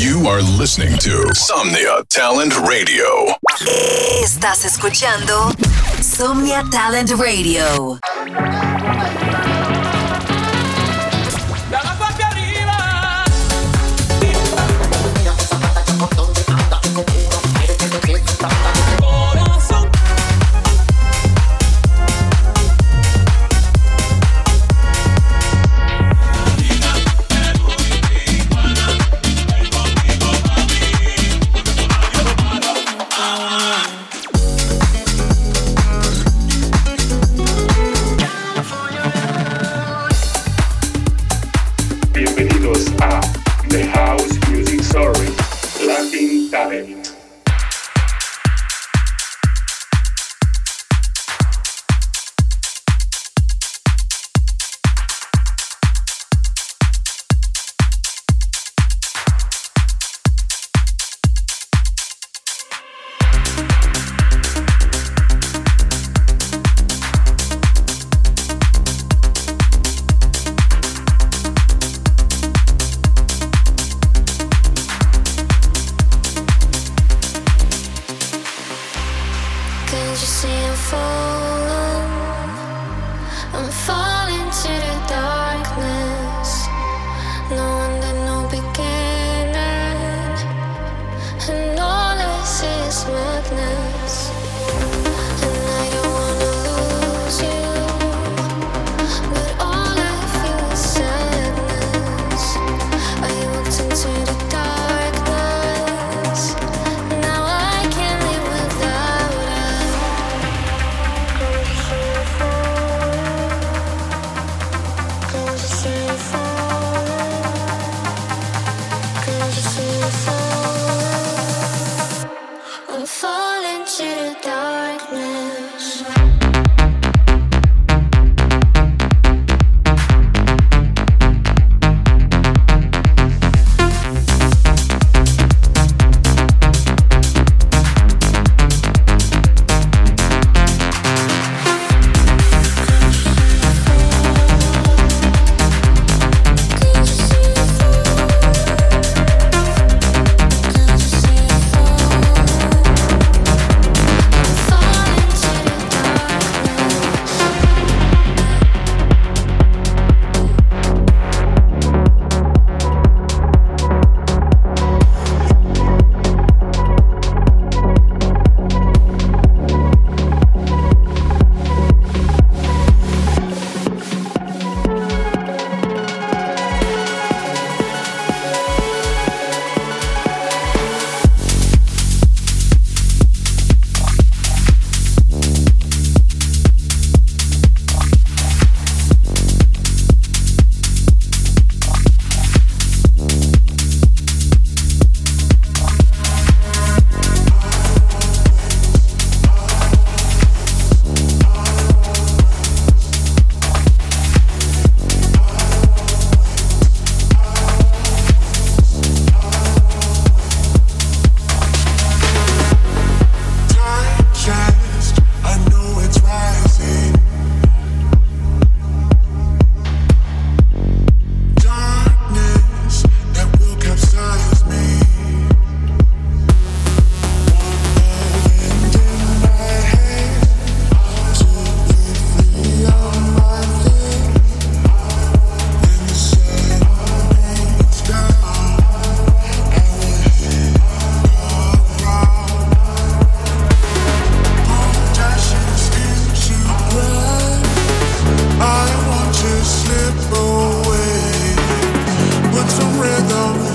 You are listening to Somnia Talent Radio. Estás escuchando Somnia Talent Radio.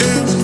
it.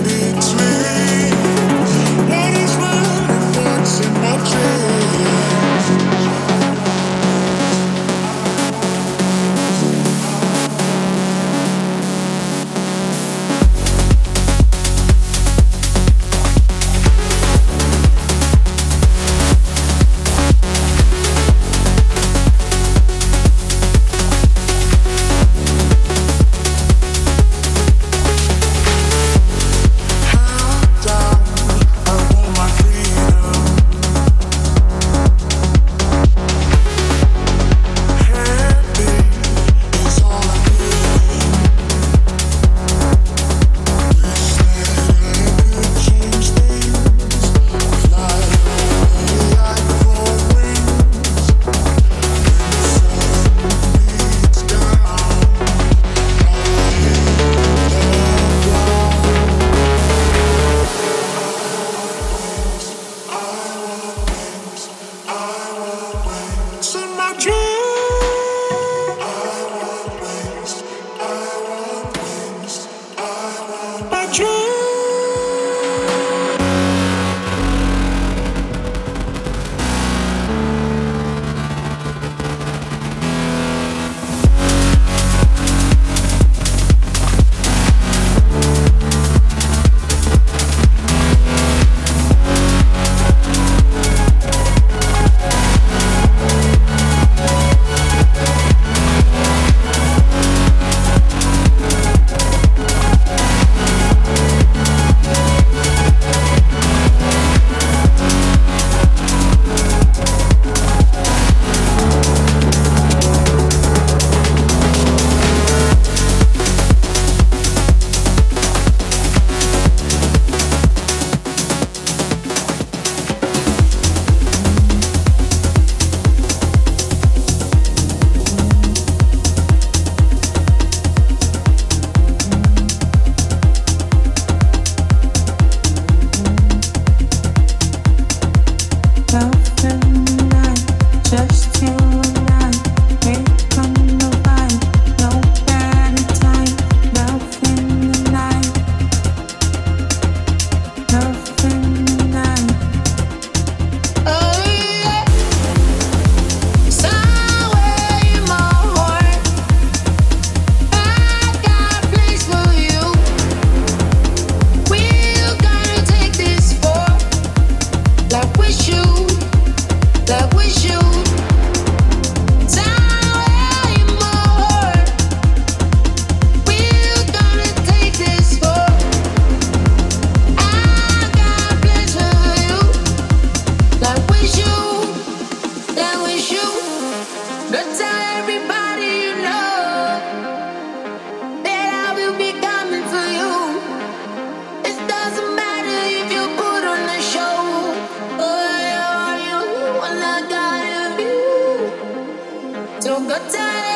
got time.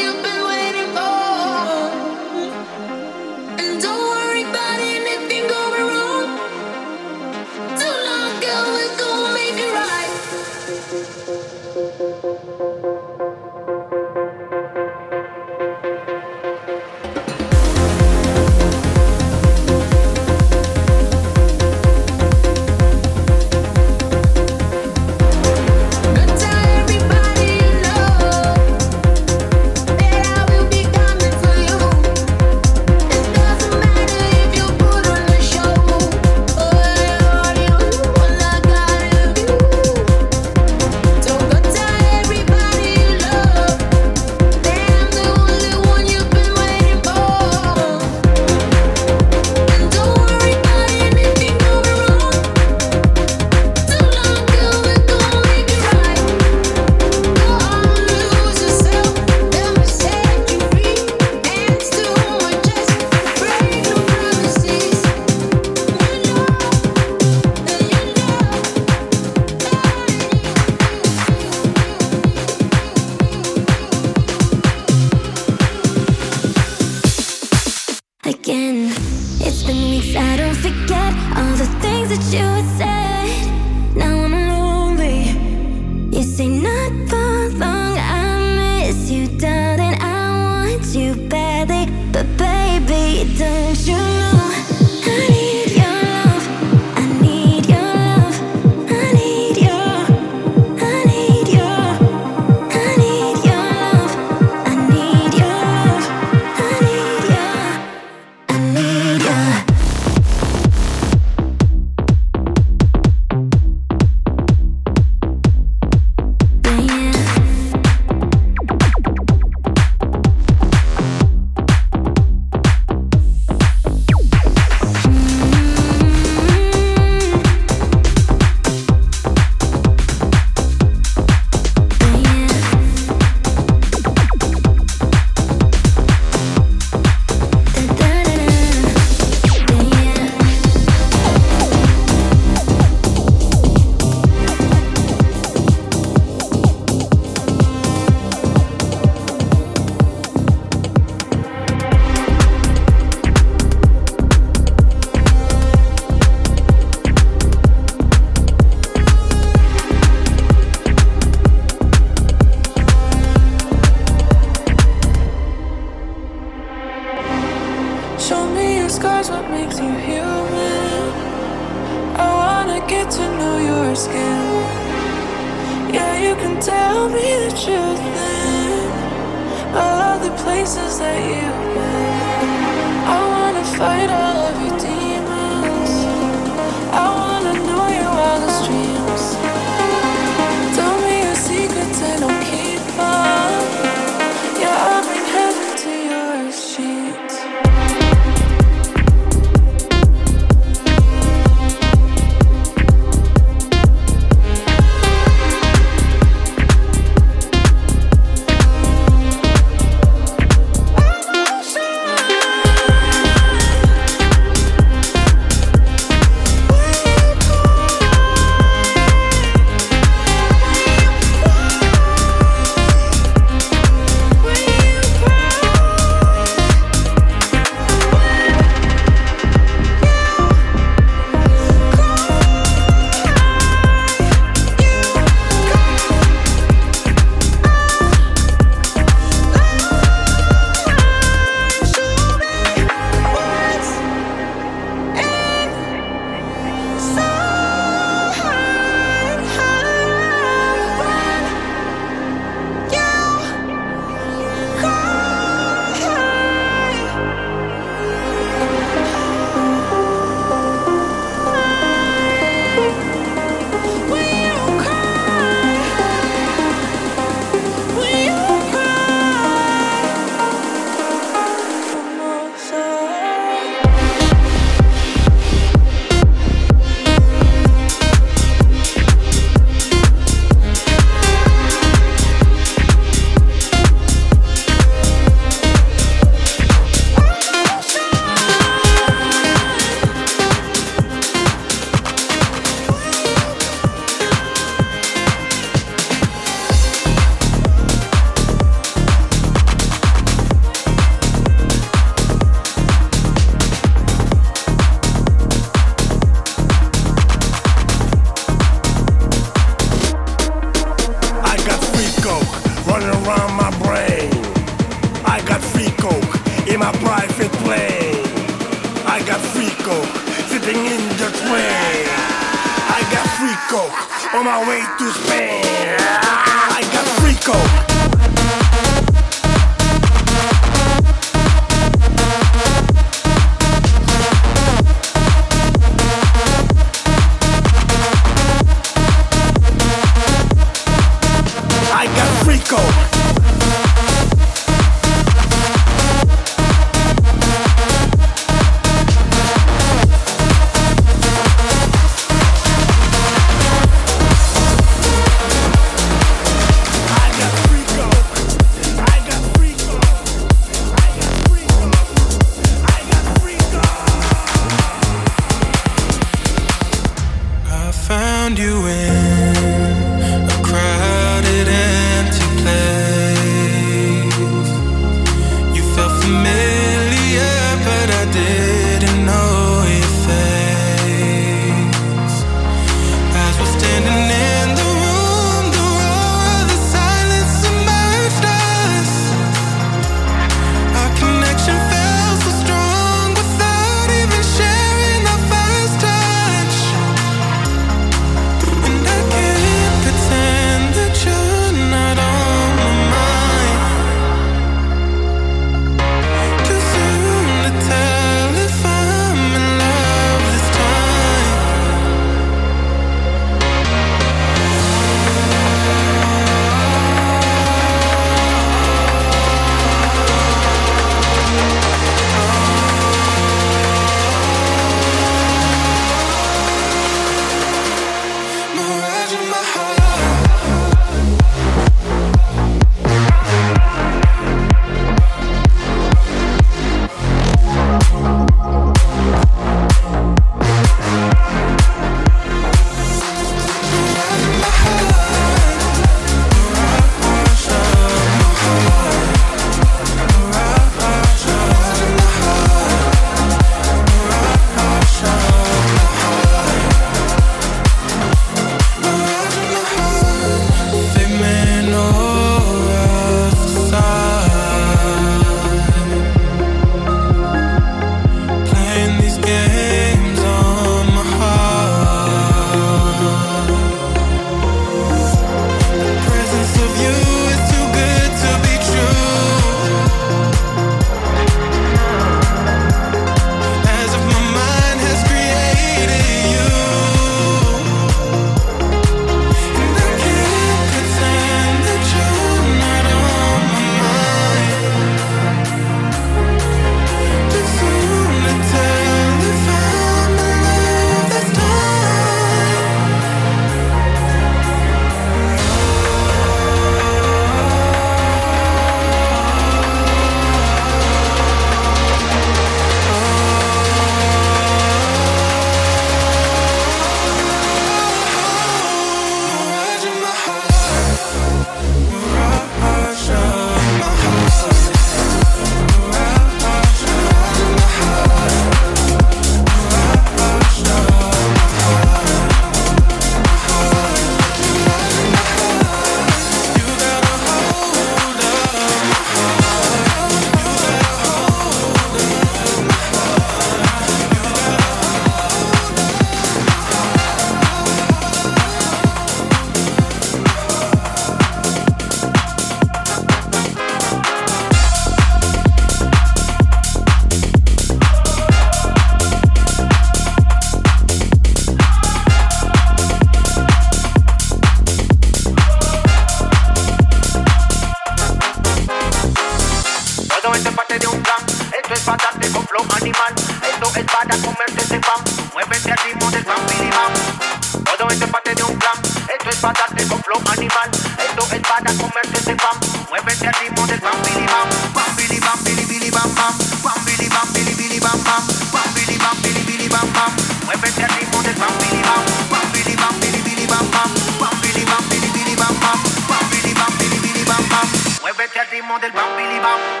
bop.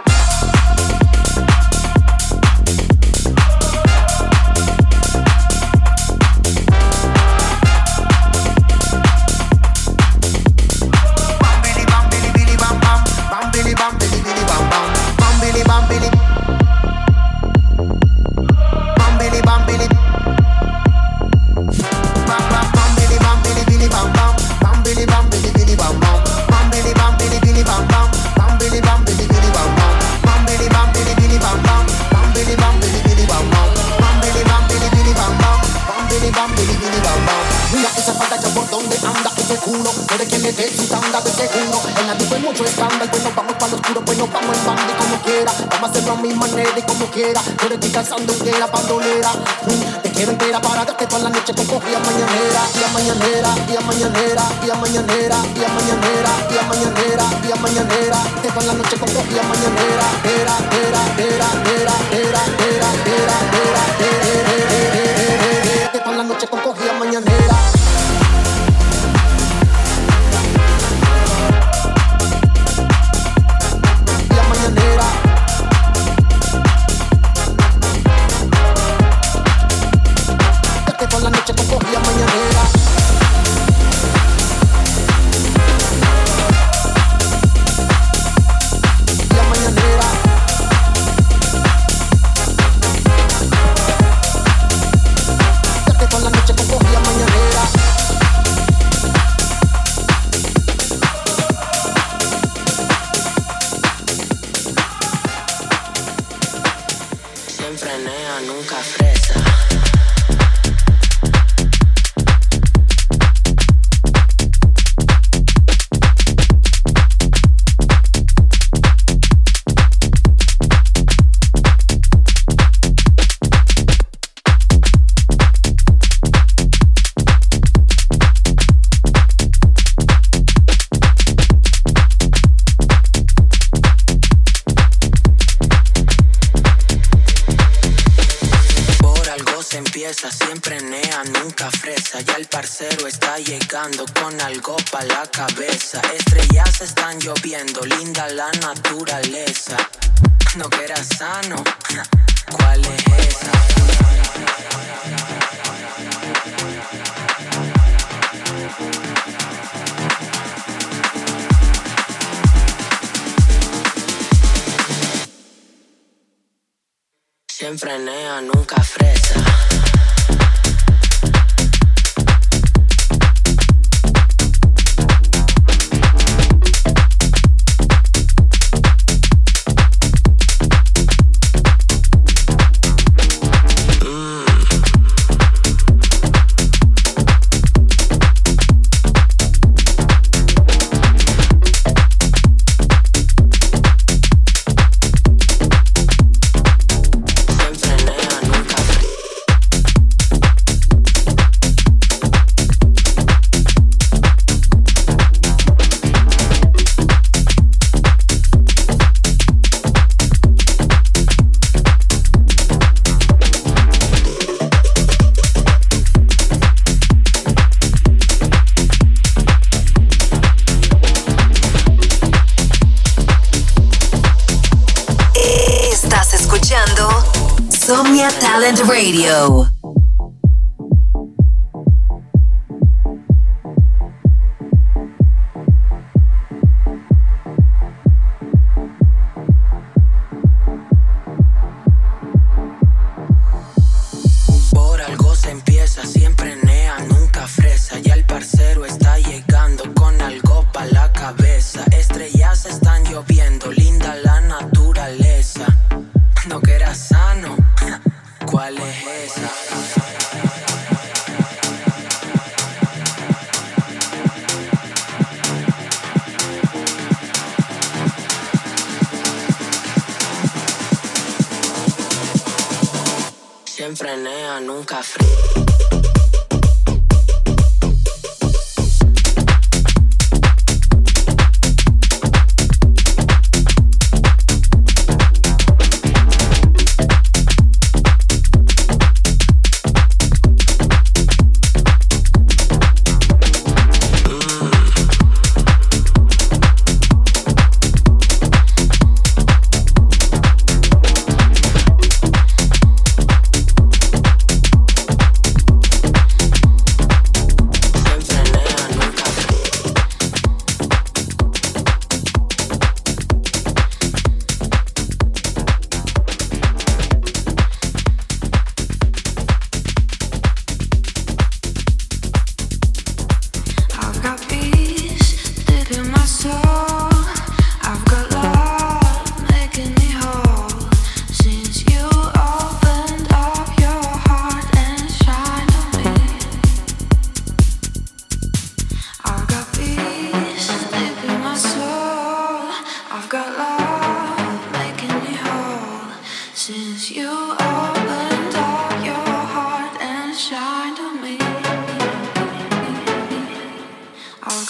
Del bam, bam. Pero estoy cansando de la bandolera. Mm, te quiero entera para darte toda la noche con cogida mañanera, mañanera, mañanera, mañanera, mañanera, mañanera, mañanera. Te la noche con cogida mañanera, era, era, era, era, era, era, era, era, era, era, era, Siempre nea, nunca fresa.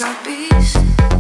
crappis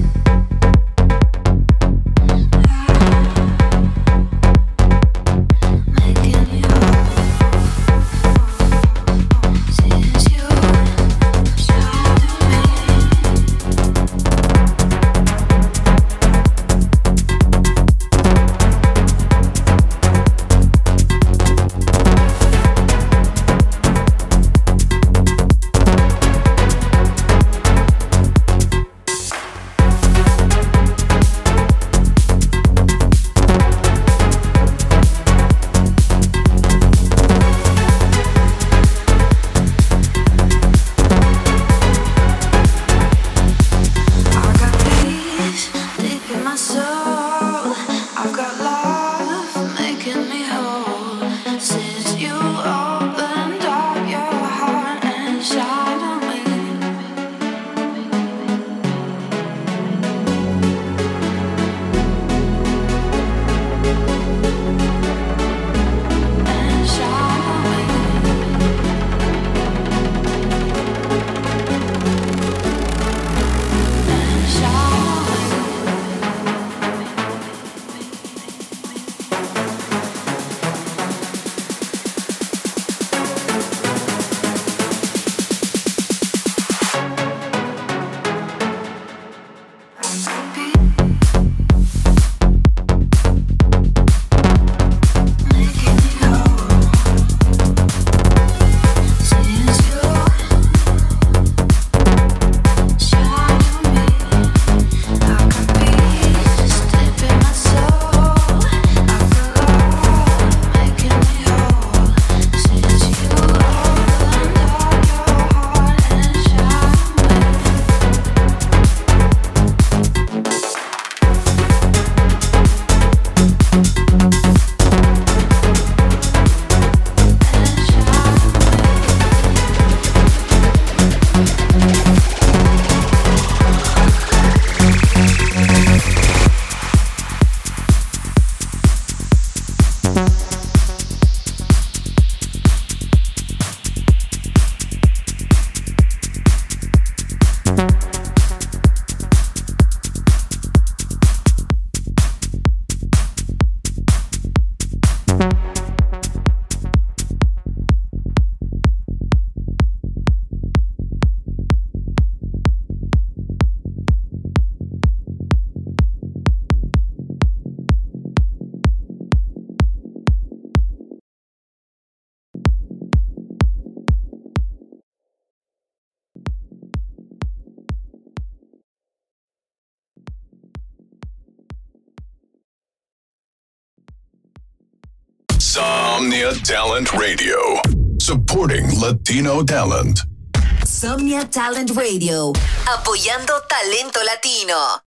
Talent Radio, supporting Latino talent. Somnia Talent Radio, apoyando talento latino.